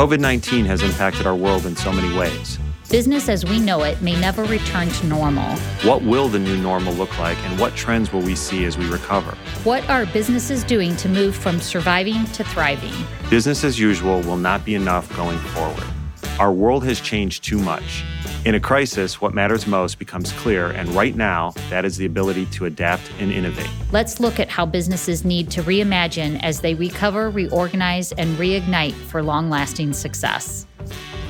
COVID 19 has impacted our world in so many ways. Business as we know it may never return to normal. What will the new normal look like, and what trends will we see as we recover? What are businesses doing to move from surviving to thriving? Business as usual will not be enough going forward. Our world has changed too much. In a crisis, what matters most becomes clear, and right now, that is the ability to adapt and innovate. Let's look at how businesses need to reimagine as they recover, reorganize, and reignite for long lasting success.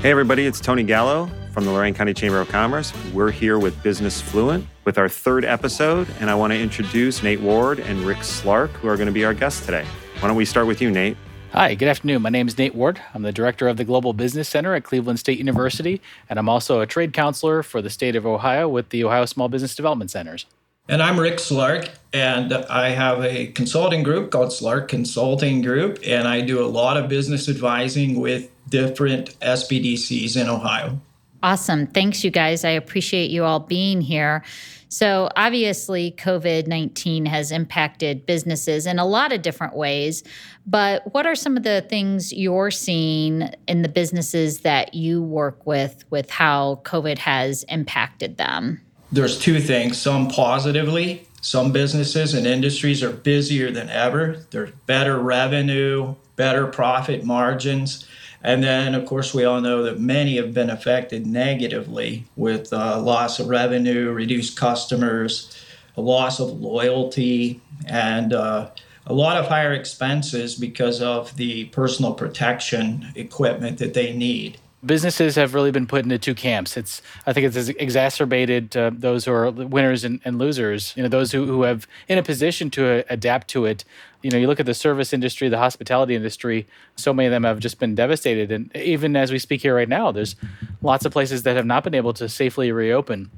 Hey, everybody, it's Tony Gallo from the Lorain County Chamber of Commerce. We're here with Business Fluent with our third episode, and I want to introduce Nate Ward and Rick Slark, who are going to be our guests today. Why don't we start with you, Nate? Hi, good afternoon. My name is Nate Ward. I'm the director of the Global Business Center at Cleveland State University, and I'm also a trade counselor for the state of Ohio with the Ohio Small Business Development Centers. And I'm Rick Slark, and I have a consulting group called Slark Consulting Group, and I do a lot of business advising with different SBDCs in Ohio. Awesome. Thanks, you guys. I appreciate you all being here. So, obviously, COVID 19 has impacted businesses in a lot of different ways. But what are some of the things you're seeing in the businesses that you work with, with how COVID has impacted them? There's two things some positively. Some businesses and industries are busier than ever. There's better revenue, better profit margins. And then, of course, we all know that many have been affected negatively with uh, loss of revenue, reduced customers, a loss of loyalty, and uh, a lot of higher expenses because of the personal protection equipment that they need businesses have really been put into two camps. It's I think it's exacerbated uh, those who are winners and, and, losers. You know, those who, who have in a position to uh, adapt to it. You know, you look at the service industry, the hospitality industry. So many of them have just been devastated, and even as we speak here right now, there's lots of places that have not been able to safely reopen.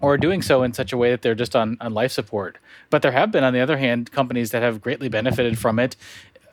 Or doing so in such a way that they're just on, on life support. But there have been, on the other hand, companies that have greatly benefited from it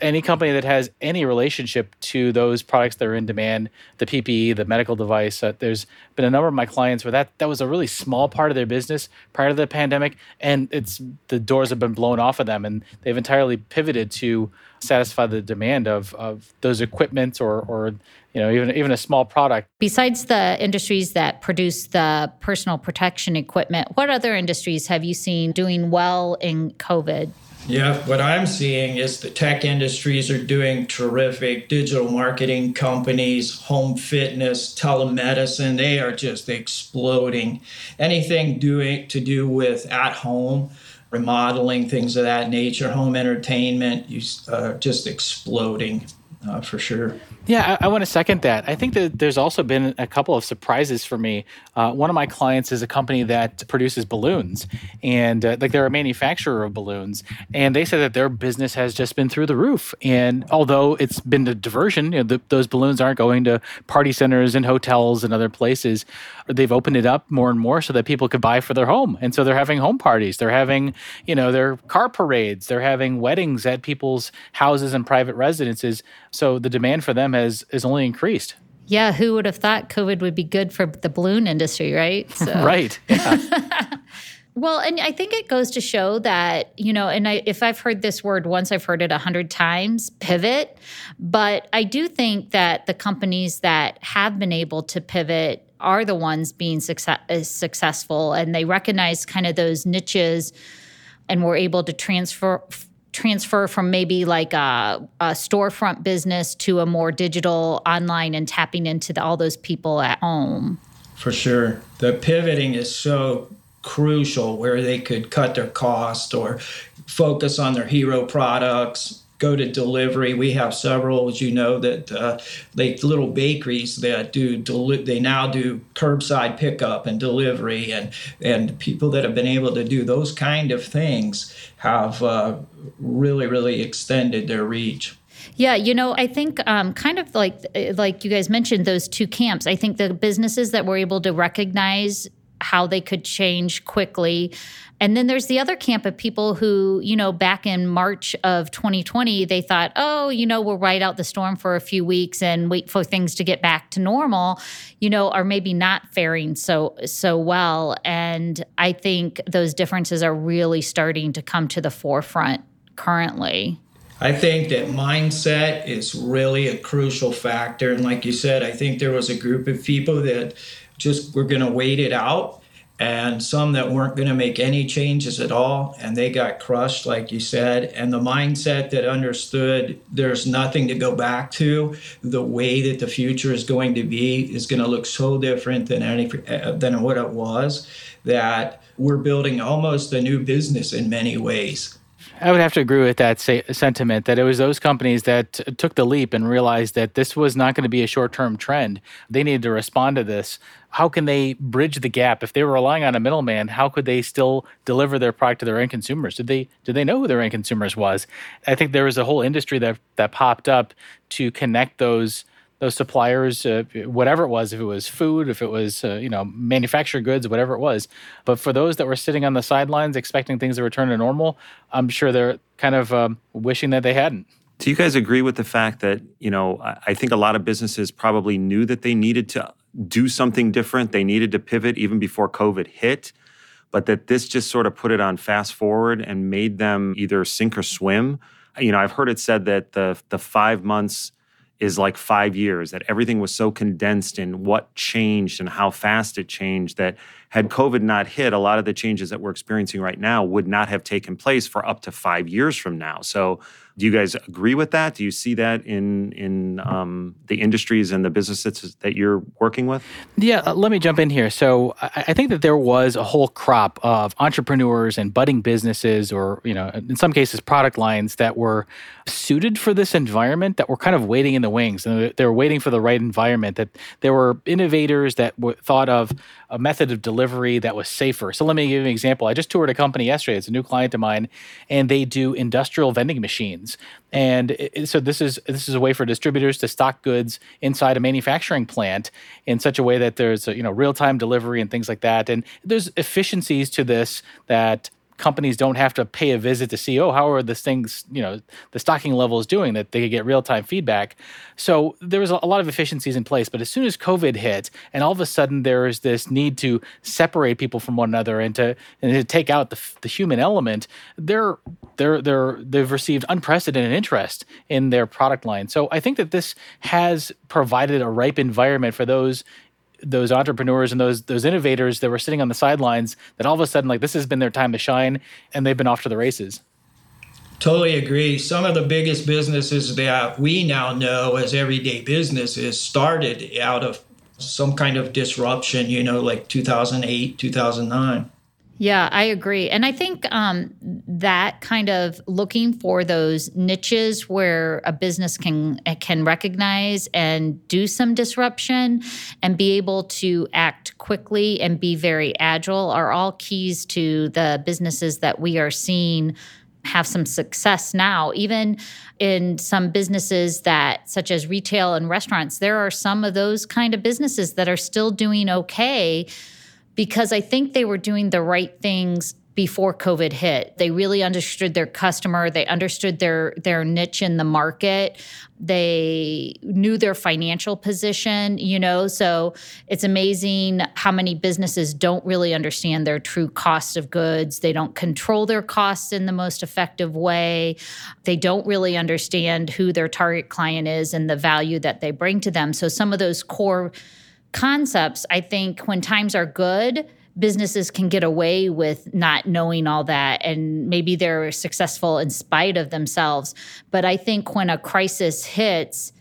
any company that has any relationship to those products that are in demand, the PPE, the medical device. Uh, there's been a number of my clients where that that was a really small part of their business prior to the pandemic, and it's the doors have been blown off of them, and they've entirely pivoted to satisfy the demand of of those equipment or or you know even even a small product. Besides the industries that produce the personal protection equipment, what other industries have you seen doing well in COVID? Yeah, what I'm seeing is the tech industries are doing terrific. Digital marketing companies, home fitness, telemedicine, they are just exploding. Anything doing to do with at home, remodeling, things of that nature, home entertainment, you, uh, just exploding uh, for sure. Yeah, I, I want to second that. I think that there's also been a couple of surprises for me. Uh, one of my clients is a company that produces balloons, and uh, like they're a manufacturer of balloons, and they said that their business has just been through the roof. And although it's been a diversion, you know, the, those balloons aren't going to party centers and hotels and other places. They've opened it up more and more so that people could buy for their home, and so they're having home parties. They're having, you know, their car parades. They're having weddings at people's houses and private residences. So the demand for them has has only increased. Yeah, who would have thought COVID would be good for the balloon industry, right? So. right. Yeah. well, and I think it goes to show that, you know, and I, if I've heard this word once, I've heard it a hundred times pivot. But I do think that the companies that have been able to pivot are the ones being success, uh, successful and they recognize kind of those niches and were able to transfer transfer from maybe like a, a, storefront business to a more digital online and tapping into the, all those people at home. For sure. The pivoting is so crucial where they could cut their cost or focus on their hero products go to delivery. We have several, as you know, that uh, like little bakeries that do deli- they now do curbside pickup and delivery, and and people that have been able to do those kind of things have uh, really really extended their reach. Yeah, you know, I think um, kind of like like you guys mentioned those two camps. I think the businesses that were able to recognize how they could change quickly and then there's the other camp of people who, you know, back in March of 2020, they thought, oh, you know, we'll ride out the storm for a few weeks and wait for things to get back to normal, you know, are maybe not faring so so well. And I think those differences are really starting to come to the forefront currently. I think that mindset is really a crucial factor. And like you said, I think there was a group of people that just were going to wait it out and some that weren't going to make any changes at all and they got crushed like you said. And the mindset that understood there's nothing to go back to the way that the future is going to be is going to look so different than any uh, than what it was that we're building almost a new business in many ways I would have to agree with that say, sentiment that it was those companies that t- took the leap and realized that this was not going to be a short term trend. They needed to respond to this. How can they bridge the gap? If they were relying on a middleman, how could they still deliver their product to their end consumers? Did they did they know who their end consumers was? I think there was a whole industry that that popped up to connect those those suppliers, uh, whatever it was, if it was food, if it was uh, you know manufactured goods, whatever it was. But for those that were sitting on the sidelines expecting things to return to normal, I'm sure they're kind of um, wishing that they hadn't. Do you guys agree with the fact that you know I think a lot of businesses probably knew that they needed to do something different, they needed to pivot even before COVID hit, but that this just sort of put it on fast forward and made them either sink or swim. You know, I've heard it said that the the five months is like five years, that everything was so condensed in what changed and how fast it changed that had COVID not hit, a lot of the changes that we're experiencing right now would not have taken place for up to five years from now. So do you guys agree with that? Do you see that in in um, the industries and the businesses that you're working with? Yeah, uh, let me jump in here. So I, think that there was a whole crop of entrepreneurs and budding businesses, or you know, in some cases, product lines that were suited for this environment that were kind of waiting in the wings, and they were waiting for the right environment. That there were innovators that thought of a method of delivery that was safer. So let me give you an example. I just toured a company yesterday. It's a new client of mine, and they do industrial vending machines. And it, so this is this is a way for distributors to stock goods inside a manufacturing plant in such a way that there's a, you know real time delivery and things like that. And there's efficiencies to this that companies don't have to pay a visit to see, oh, how are the things, you know, the stocking levels doing that they could get real time feedback. So there was a lot of efficiencies in place. But as soon as COVID hit, and all of a sudden there is this need to separate people from one another and to and to take out the, the human element, they're they're they're they've received unprecedented interest in their product line. So I think that this has provided a ripe environment for those those entrepreneurs and those those innovators that were sitting on the sidelines that all of a sudden like this has been their time to shine and they've been off to the races. Totally agree. Some of the biggest businesses that we now know as everyday businesses started out of some kind of disruption you know like 2008 2009 yeah, I agree. And I think um, that kind of looking for those niches where a business can can recognize and do some disruption and be able to act quickly and be very agile are all keys to the businesses that we are seeing have some success now even in some businesses that such as retail and restaurants there are some of those kind of businesses that are still doing okay because I think they were doing the right things before COVID hit. They really understood their customer, they understood their their niche in the market. They knew their financial position, you know, so it's amazing how many businesses don't really understand their true cost of goods. They don't control their costs in the most effective way. They don't really understand who their target client is and the value that they bring to them. So some of those core concepts, I think when times are good, businesses can get away with not knowing all that and maybe they're successful in spite of themselves. But I think when a crisis hits,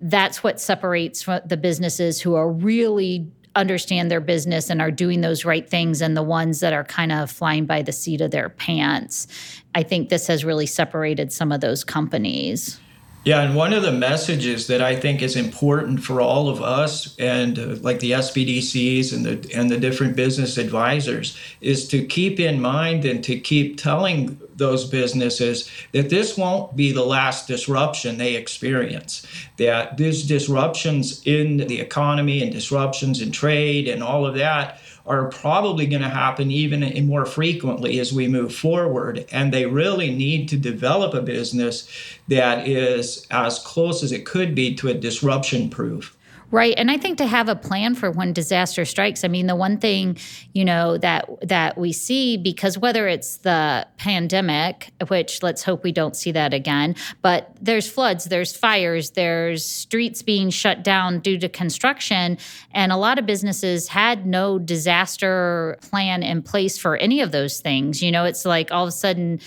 that's what separates the businesses who are really understand their business and are doing those right things and the ones that are kind of flying by the seat of their pants. I think this has really separated some of those companies. Yeah, and one of the messages that I think is important for all of us and uh, like the SBDCs and the and the different business advisors is to keep in mind and to keep telling those businesses that this won't be the last disruption they experience. That these disruptions in the economy and disruptions in trade and all of that are probably going to happen even more frequently as we move forward. And they really need to develop a business that is as close as it could be to a disruption proof. Right. And I think to have a plan for when disaster strikes, I mean, the one thing, you know, that that we see because whether it's the pandemic, which let's hope we don't see that again, but there's floods, there's fires, there's streets being shut down due to construction, and a lot of businesses had no disaster plan in place for any of those things. You know, it's like all of a sudden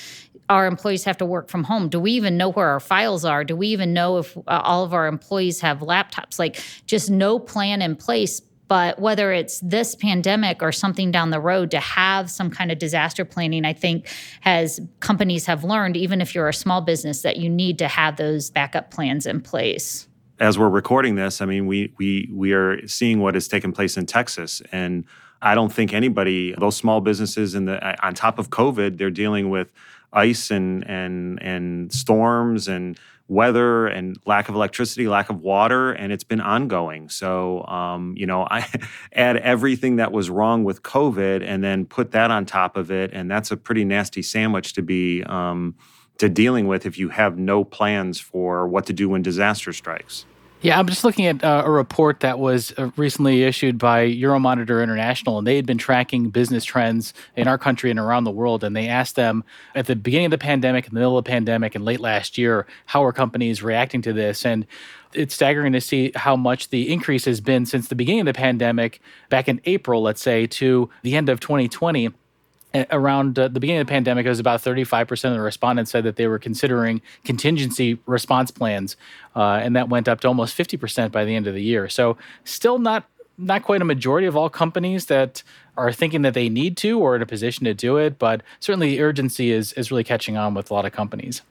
our employees have to work from home? Do we even know where our files are? Do we even know if uh, all of our employees have laptops? Like, just no plan in place. But whether it's this pandemic or something down the road, to have some kind of disaster planning, I think has companies have learned, even if you're a small business, that you need to have those backup plans in place. As we're recording this, I mean, we we we are seeing what has taken place in Texas, and I don't think anybody, those small businesses, in the on top of COVID, they're dealing with ice and and and storms and weather and lack of electricity, lack of water, and it's been ongoing. So, um, you know, I add everything that was wrong with COVID and then put that on top of it, and that's a pretty nasty sandwich to be um, to dealing with if you have no plans for what to do when disaster strikes. Yeah, I'm just looking at uh, a report that was uh, recently issued by Euromonitor International, and they had been tracking business trends in our country and around the world. And they asked them at the beginning of the pandemic, in the middle of the pandemic, and late last year, how are companies reacting to this? And it's staggering to see how much the increase has been since the beginning of the pandemic, back in April, let's say, to the end of 2020 around uh, the beginning of the pandemic, it was about 35% of the respondents said that they were considering contingency response plans, uh, and that went up to almost 50% by the end of the year. So, still not not quite a majority of all companies that are thinking that they need to or in a position to do it, but certainly the urgency is is really catching on with a lot of companies.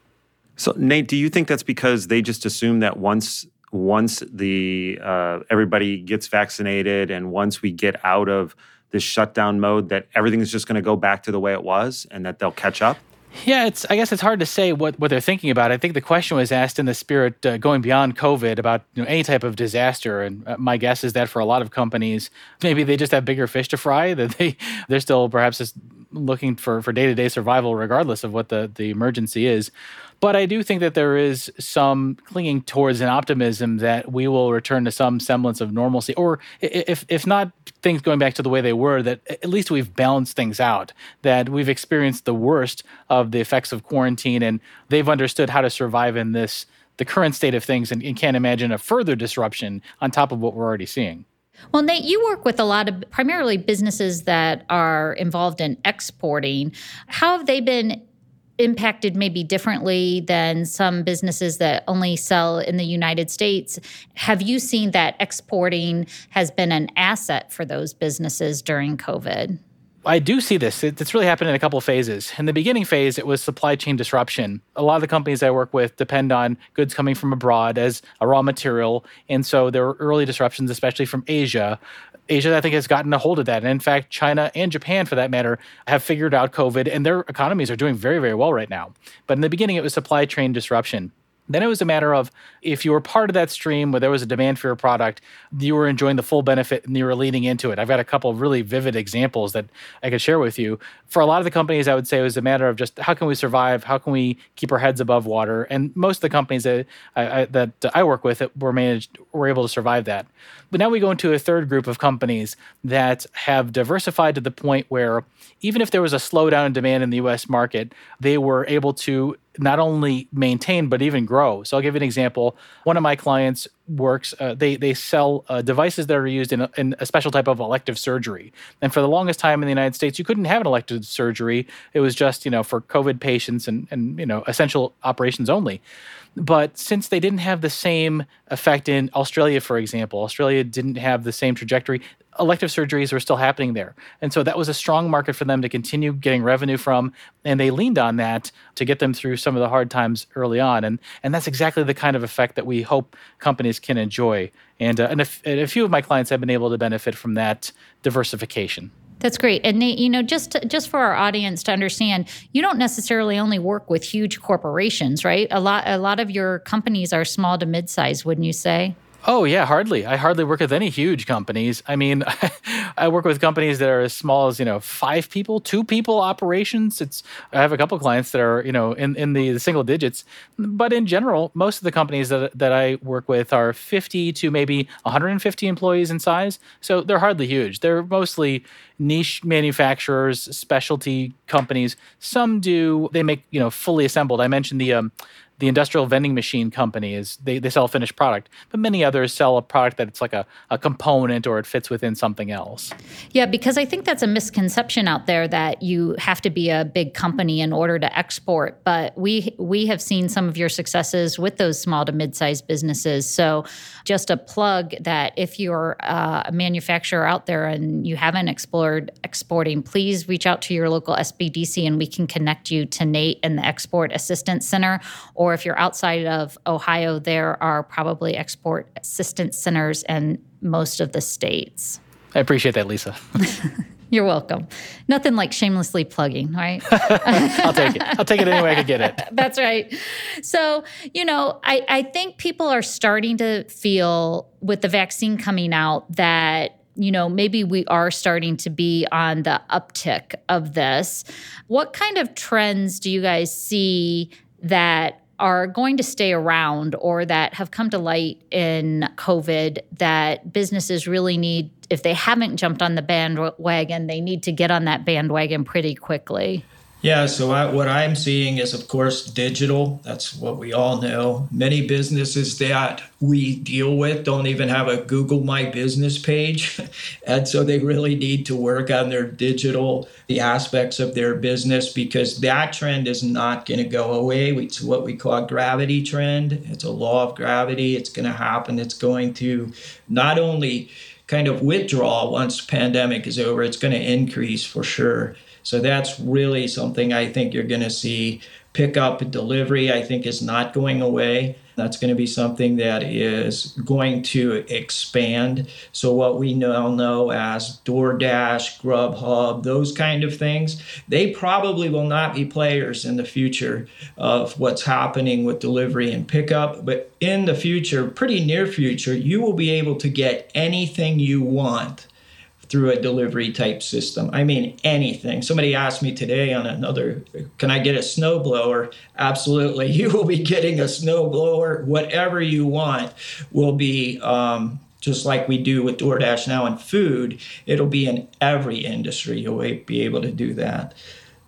So, Nate, do you think that's because they just assume that once once the uh, everybody gets vaccinated and once we get out of this shutdown mode that everything is just going to go back to the way it was and that they'll catch up? Yeah, it's. I guess it's hard to say what, what they're thinking about. I think the question was asked in the spirit uh, going beyond COVID about you know, any type of disaster, and uh, my guess is that for a lot of companies, maybe they just have bigger fish to fry. That they they're still perhaps just looking for for day to day survival, regardless of what the the emergency is. But I do think that there is some clinging towards an optimism that we will return to some semblance of normalcy, or if if not things going back to the way they were, that at least we've balanced things out. That we've experienced the worst of the effects of quarantine, and they've understood how to survive in this the current state of things, and, and can't imagine a further disruption on top of what we're already seeing. Well, Nate, you work with a lot of primarily businesses that are involved in exporting. How have they been impacted maybe differently than some businesses that only sell in the United States. Have you seen that exporting has been an asset for those businesses during COVID? I do see this. It's really happened in a couple of phases. In the beginning phase, it was supply chain disruption. A lot of the companies I work with depend on goods coming from abroad as a raw material. And so there were early disruptions, especially from Asia. Asia, I think, has gotten a hold of that. And in fact, China and Japan, for that matter, have figured out COVID, and their economies are doing very, very well right now. But in the beginning, it was supply chain disruption. Then it was a matter of if you were part of that stream where there was a demand for your product, you were enjoying the full benefit and you were leading into it. I've got a couple of really vivid examples that I could share with you. For a lot of the companies, I would say it was a matter of just how can we survive? How can we keep our heads above water? And most of the companies that I, I that I work with that were managed were able to survive that. But now we go into a third group of companies that have diversified to the point where even if there was a slowdown in demand in the US market, they were able to not only maintain but even grow. So I'll give you an example. One of my clients works. Uh, they they sell uh, devices that are used in a, in a special type of elective surgery. And for the longest time in the United States, you couldn't have an elective surgery. It was just you know for COVID patients and and you know essential operations only. But since they didn't have the same effect in Australia, for example, Australia didn't have the same trajectory elective surgeries were still happening there. And so that was a strong market for them to continue getting revenue from. And they leaned on that to get them through some of the hard times early on. And, and that's exactly the kind of effect that we hope companies can enjoy. And, uh, and, a, and a few of my clients have been able to benefit from that diversification. That's great. And Nate, you know, just just for our audience to understand, you don't necessarily only work with huge corporations, right? A lot a lot of your companies are small to mid-sized, wouldn't you say? Oh yeah, hardly. I hardly work with any huge companies. I mean, I work with companies that are as small as you know five people, two people operations. It's I have a couple clients that are you know in in the, the single digits, but in general, most of the companies that that I work with are 50 to maybe 150 employees in size. So they're hardly huge. They're mostly niche manufacturers, specialty companies. Some do they make you know fully assembled. I mentioned the um, the industrial vending machine company is they, they sell a finished product but many others sell a product that it's like a, a component or it fits within something else. Yeah because i think that's a misconception out there that you have to be a big company in order to export but we we have seen some of your successes with those small to mid-sized businesses. So just a plug that if you're uh, a manufacturer out there and you haven't explored exporting please reach out to your local sbdc and we can connect you to nate and the export assistance center or or if you're outside of Ohio, there are probably export assistance centers in most of the states. I appreciate that, Lisa. You're welcome. Nothing like shamelessly plugging, right? I'll take it. I'll take it any way I can get it. That's right. So, you know, I, I think people are starting to feel with the vaccine coming out that you know, maybe we are starting to be on the uptick of this. What kind of trends do you guys see that are going to stay around or that have come to light in COVID that businesses really need, if they haven't jumped on the bandwagon, they need to get on that bandwagon pretty quickly? Yeah, so I, what I'm seeing is, of course, digital. That's what we all know. Many businesses that we deal with don't even have a Google My Business page. and so they really need to work on their digital, the aspects of their business, because that trend is not going to go away. It's what we call gravity trend. It's a law of gravity. It's going to happen. It's going to not only kind of withdraw once pandemic is over, it's going to increase for sure. So that's really something I think you're going to see. Pickup delivery, I think, is not going away. That's going to be something that is going to expand. So, what we now know as DoorDash, Grubhub, those kind of things, they probably will not be players in the future of what's happening with delivery and pickup. But in the future, pretty near future, you will be able to get anything you want through a delivery type system. I mean, anything. Somebody asked me today on another, can I get a snowblower? Absolutely. You will be getting a snowblower. Whatever you want will be. Um, just like we do with DoorDash now and food, it'll be in every industry. You'll be able to do that.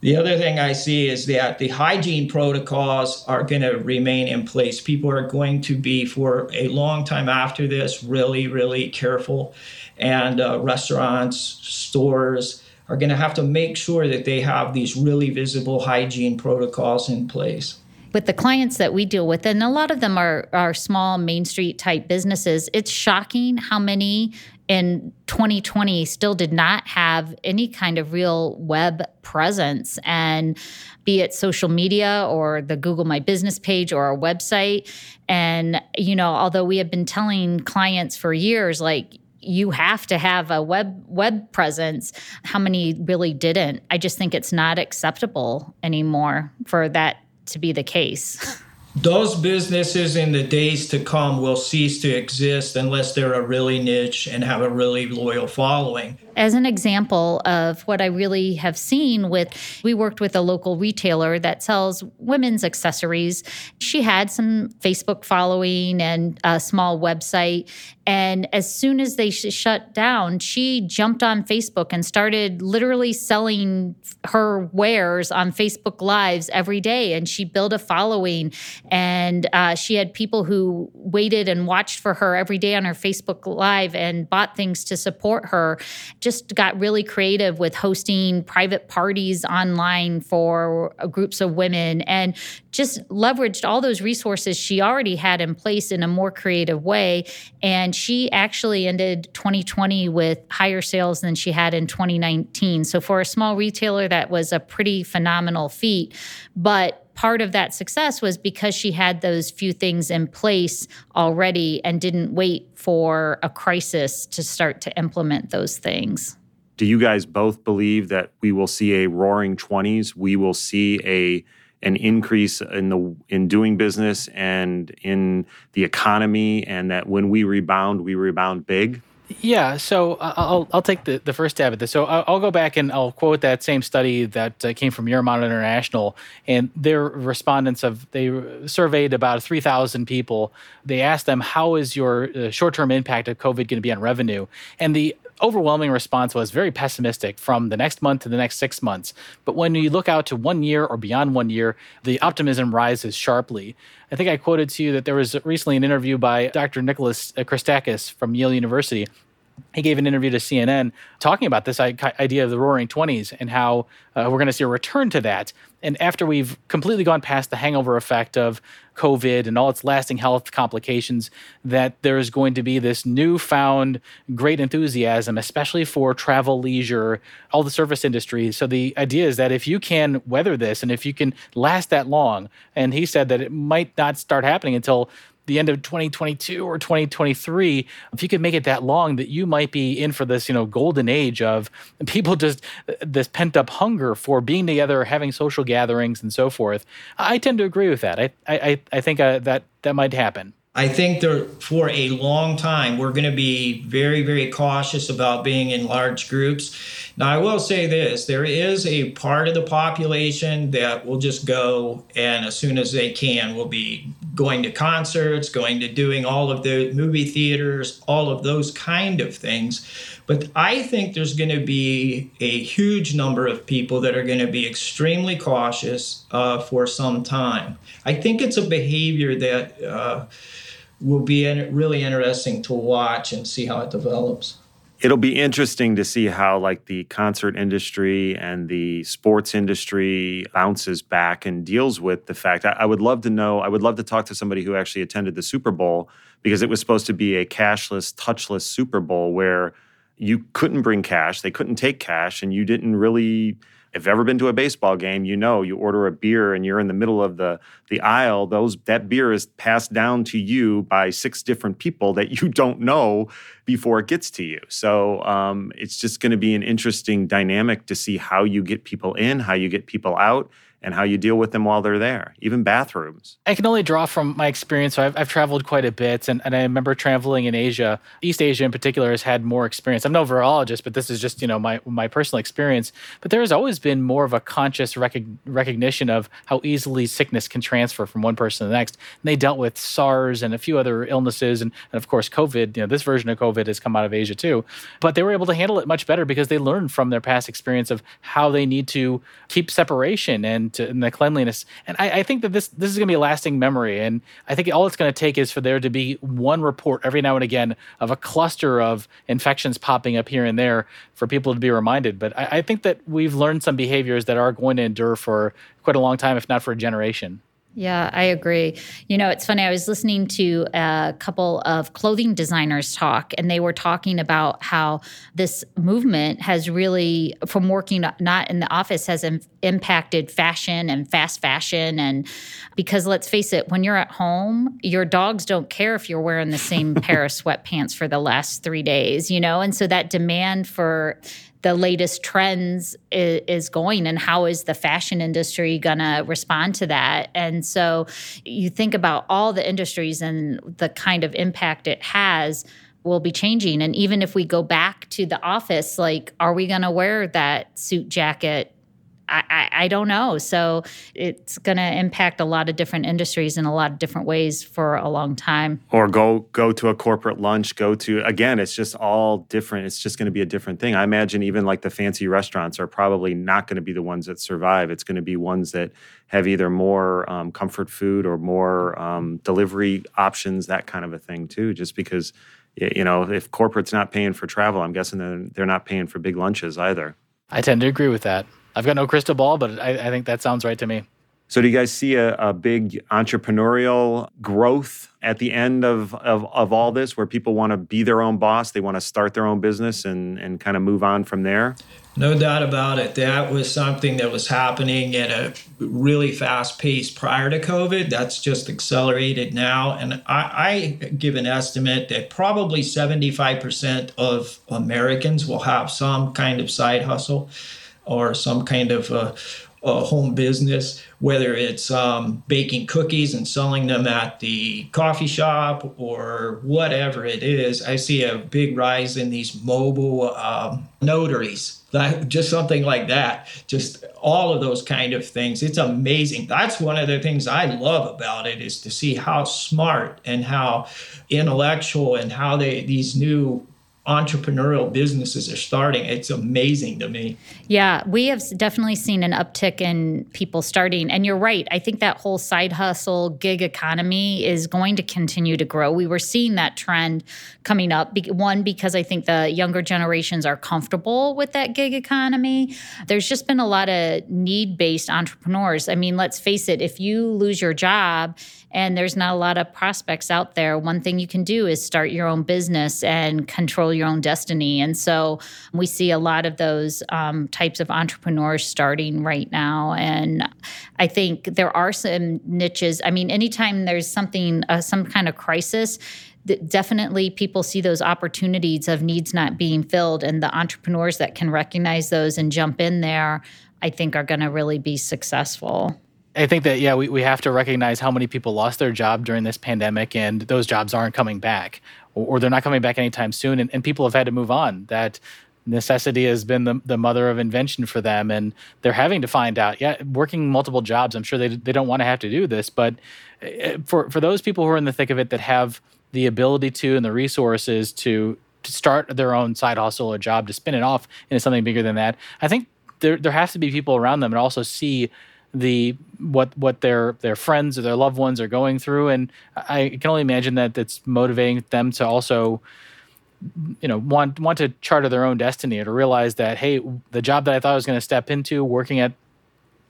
The other thing I see is that the hygiene protocols are going to remain in place. People are going to be, for a long time after this, really, really careful and uh, restaurants, stores are going to have to make sure that they have these really visible hygiene protocols in place with the clients that we deal with, and a lot of them are are small Main Street type businesses, it's shocking how many in 2020 still did not have any kind of real web presence and be it social media or the Google My Business page or our website. And, you know, although we have been telling clients for years, like, you have to have a web web presence. How many really didn't? I just think it's not acceptable anymore for that to be the case. Those businesses in the days to come will cease to exist unless they're a really niche and have a really loyal following as an example of what I really have seen with, we worked with a local retailer that sells women's accessories. She had some Facebook following and a small website. And as soon as they sh- shut down, she jumped on Facebook and started literally selling her wares on Facebook Lives every day. And she built a following. And uh, she had people who waited and watched for her every day on her Facebook Live and bought things to support her just got really creative with hosting private parties online for groups of women and just leveraged all those resources she already had in place in a more creative way. And she actually ended 2020 with higher sales than she had in 2019. So for a small retailer, that was a pretty phenomenal feat. But part of that success was because she had those few things in place already and didn't wait for a crisis to start to implement those things. Do you guys both believe that we will see a roaring 20s? We will see a an increase in the in doing business and in the economy, and that when we rebound, we rebound big? Yeah, so I'll I'll take the, the first stab at this. So I'll, go back and I'll quote that same study that uh, came from Euromonitor International, and their respondents of they surveyed about three thousand people. They asked them how is your uh, short term impact of COVID going to be on revenue, and the overwhelming response was very pessimistic from the next month to the next six months. But when you look out to one year or beyond one year, the optimism rises sharply. I think I quoted to you that there was recently an interview by Dr. Nicholas Christakis from Yale University he gave an interview to CNN talking about this idea of the roaring 20s and how uh, we're going to see a return to that. And after we've completely gone past the hangover effect of COVID and all its lasting health complications, that there's going to be this newfound great enthusiasm, especially for travel, leisure, all the service industry. So the idea is that if you can weather this and if you can last that long, and he said that it might not start happening until the end of 2022 or 2023 if you could make it that long that you might be in for this you know golden age of people just this pent up hunger for being together having social gatherings and so forth i tend to agree with that i i i think uh, that that might happen I think there for a long time we're going to be very very cautious about being in large groups. Now I will say this, there is a part of the population that will just go and as soon as they can will be going to concerts, going to doing all of the movie theaters, all of those kind of things. But I think there's going to be a huge number of people that are going to be extremely cautious uh, for some time. I think it's a behavior that uh, will be really interesting to watch and see how it develops. It'll be interesting to see how like the concert industry and the sports industry bounces back and deals with the fact. I, I would love to know. I would love to talk to somebody who actually attended the Super Bowl because it was supposed to be a cashless, touchless Super Bowl where you couldn't bring cash, they couldn't take cash, and you didn't really if ever been to a baseball game, you know you order a beer and you're in the middle of the the aisle. Those that beer is passed down to you by six different people that you don't know before it gets to you. So um, it's just going to be an interesting dynamic to see how you get people in, how you get people out, and how you deal with them while they're there, even bathrooms. I can only draw from my experience. So I've, I've traveled quite a bit, and, and I remember traveling in Asia. East Asia, in particular, has had more experience. I'm no virologist, but this is just you know my my personal experience. But there has always been more of a conscious rec- recognition of how easily sickness can transfer from one person to the next. And they dealt with SARS and a few other illnesses, and, and of course COVID. You know, this version of COVID has come out of Asia too, but they were able to handle it much better because they learned from their past experience of how they need to keep separation and and, and the cleanliness. And I, I, think that this this is going to be a lasting memory. And I think all it's going to take is for there to be one report every now and again of a cluster of infections popping up here and there for people to be reminded. But I, I think that we've learned some behaviors that are going to endure for quite a long time, if not for a generation. Yeah, I agree. You know, it's funny. I was listening to a couple of clothing designers talk, and they were talking about how this movement has really, from working not in the office, has Im- impacted fashion and fast fashion. And because let's face it, when you're at home, your dogs don't care if you're wearing the same pair of sweatpants for the last three days, you know? And so that demand for the latest trends is, is, going and how is the fashion industry going to respond to that. And so you think about all the industries and the kind of impact it has will be changing. And even if we go back to the office like are we going to wear that suit jacket I, I, don't know. So it's going to impact a lot of different industries in a lot of different ways for a long time. Or go go to a corporate lunch. Go to again. It's just all different. It's just going to be a different thing. I imagine even like the fancy restaurants are probably not going to be the ones that survive. It's going to be ones that have either more um, comfort food or more um, delivery options, that kind of a thing too. Just because you know if corporate's not paying for travel, I'm guessing they're, they're not paying for big lunches either. I tend to agree with that. I've got no crystal ball, but I, I think that sounds right to me. So, do you guys see a, a big entrepreneurial growth at the end of, of, of all this where people want to be their own boss? They want to start their own business and, and kind of move on from there? No doubt about it. That was something that was happening at a really fast pace prior to COVID. That's just accelerated now. And I, I give an estimate that probably 75% of Americans will have some kind of side hustle or some kind of uh, a home business, whether it's um, baking cookies and selling them at the coffee shop or whatever it is. I see a big rise in these mobile um, notaries. That, just something like that, just all of those kind of things. It's amazing. That's one of the things I love about it is to see how smart and how intellectual and how they these new entrepreneurial businesses are starting. It's amazing to me. Yeah, we have definitely seen an uptick in people starting. And you're right. I think that whole side hustle gig economy is going to continue to grow. We were seeing that trend coming up. One, because I think the younger generations are comfortable with that gig economy. There's just been a lot of need based entrepreneurs. I mean, let's face it, if you lose your job, and there's not a lot of prospects out there. One thing you can do is start your own business and control your own destiny. And so we see a lot of those um, types of entrepreneurs starting right now. And I think there are some niches. I mean, anytime there's something, uh, some kind of crisis, definitely people see those opportunities of needs not being filled and the entrepreneurs that can recognize those and jump in there i think are going to really be successful I think that yeah, we, we have to recognize how many people lost their job during this pandemic and those jobs aren't coming back or, or they're not coming back anytime soon and, and people have had to move on. That necessity has been the, the mother of invention for them and they're having to find out yeah working multiple jobs i'm sure they, they don't want to have to do this but eh, for, for those people who are in the thick of it that have the ability to and the resources to to start their own side hustle or job to spin it off into something bigger than that i think there, there has to be people around them and also see the what what their their friends or their loved ones are going through. And i can only imagine that it's motivating them to also you know want want to charter their own destiny or to realize that hey the job that i thought i was going to step into working at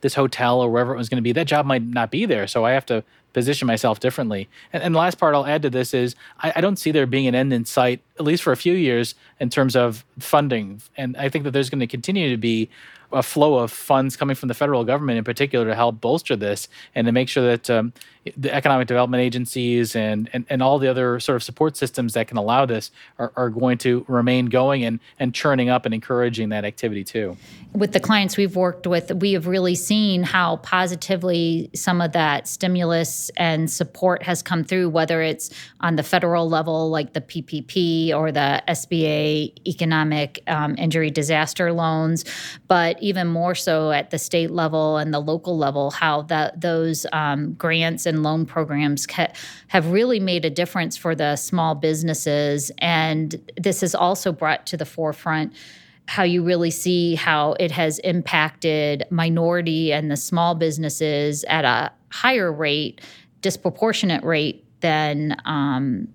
this hotel or wherever it was going to be that job might not be there. So i have to position myself differently. And, and the last part i'll add to this is I, I don't see there being an end in sight at least for a few years in terms of funding. And i think that there's going to continue to be a flow of funds coming from the federal government in particular to help bolster this and to make sure that um, the economic development agencies and, and, and all the other sort of support systems that can allow this are, are going to remain going and, and churning up and encouraging that activity too. With the clients we've worked with, we have really seen how positively some of that stimulus and support has come through, whether it's on the federal level, like the PPP or the SBA economic um, injury disaster loans, but even more so at the state level and the local level, how that those um, grants and loan programs ca- have really made a difference for the small businesses. And this has also brought to the forefront how you really see how it has impacted minority and the small businesses at a higher rate, disproportionate rate than um,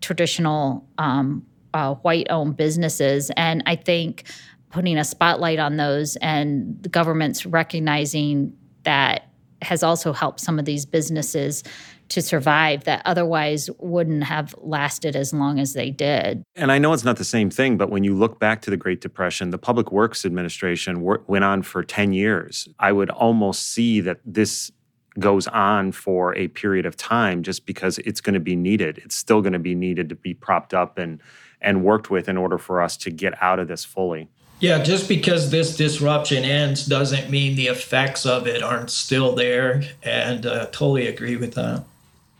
traditional um, uh, white owned businesses. And I think putting a spotlight on those and the government's recognizing that has also helped some of these businesses to survive that otherwise wouldn't have lasted as long as they did. And I know it's not the same thing, but when you look back to the Great Depression, the Public Works Administration went on for 10 years. I would almost see that this goes on for a period of time just because it's going to be needed. It's still going to be needed to be propped up and and worked with in order for us to get out of this fully. Yeah, just because this disruption ends doesn't mean the effects of it aren't still there. And uh, totally agree with that.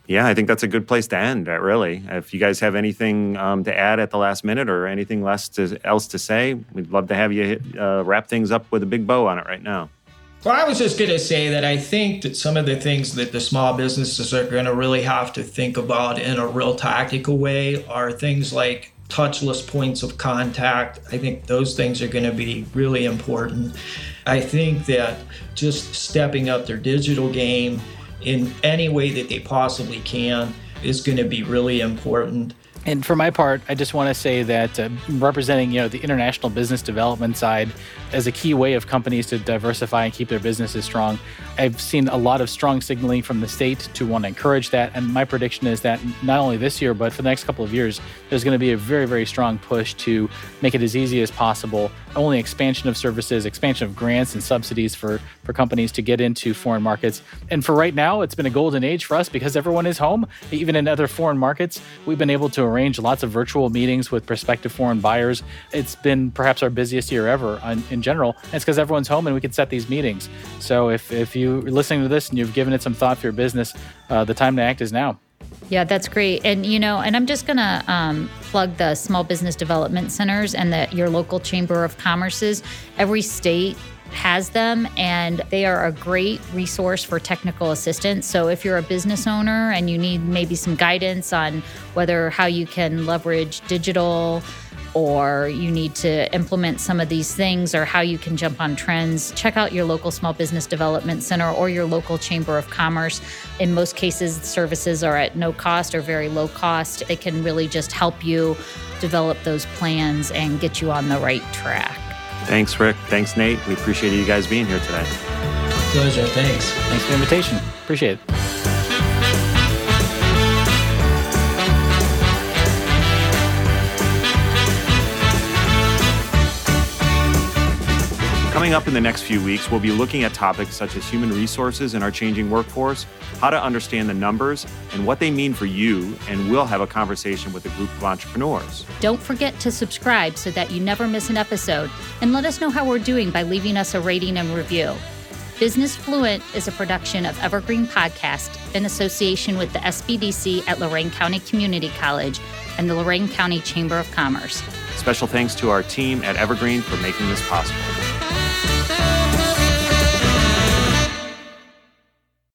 Yeah, I think that's a good place to end, uh, really. If you guys have anything um, to add at the last minute or anything less to, else to say, we'd love to have you uh, wrap things up with a big bow on it right now. Well, I was just going to say that I think that some of the things that the small businesses are going to really have to think about in a real tactical way are things like touchless points of contact. I think those things are going to be really important. I think that just stepping up their digital game in any way that they possibly can is going to be really important. And for my part, I just want to say that uh, representing, you know, the international business development side as a key way of companies to diversify and keep their businesses strong, I've seen a lot of strong signaling from the state to want to encourage that. And my prediction is that not only this year, but for the next couple of years, there's going to be a very, very strong push to make it as easy as possible. Only expansion of services, expansion of grants and subsidies for, for companies to get into foreign markets. And for right now, it's been a golden age for us because everyone is home. Even in other foreign markets, we've been able to arrange lots of virtual meetings with prospective foreign buyers. It's been perhaps our busiest year ever in, in general. And it's because everyone's home and we can set these meetings. So if, if you're listening to this and you've given it some thought for your business, uh, the time to act is now. Yeah, that's great. And you know, and I'm just gonna um, plug the small business development centers and the your local chamber of commerces. Every state has them and they are a great resource for technical assistance. So if you're a business owner and you need maybe some guidance on whether how you can leverage digital or you need to implement some of these things or how you can jump on trends, check out your local small business development center or your local chamber of commerce. In most cases, services are at no cost or very low cost. They can really just help you develop those plans and get you on the right track. Thanks, Rick. Thanks, Nate. We appreciate you guys being here today. Pleasure. Thanks. Thanks for the invitation. Appreciate it. Coming up in the next few weeks, we'll be looking at topics such as human resources in our changing workforce, how to understand the numbers, and what they mean for you, and we'll have a conversation with a group of entrepreneurs. Don't forget to subscribe so that you never miss an episode, and let us know how we're doing by leaving us a rating and review. Business Fluent is a production of Evergreen Podcast in association with the SBDC at Lorain County Community College and the Lorain County Chamber of Commerce. Special thanks to our team at Evergreen for making this possible.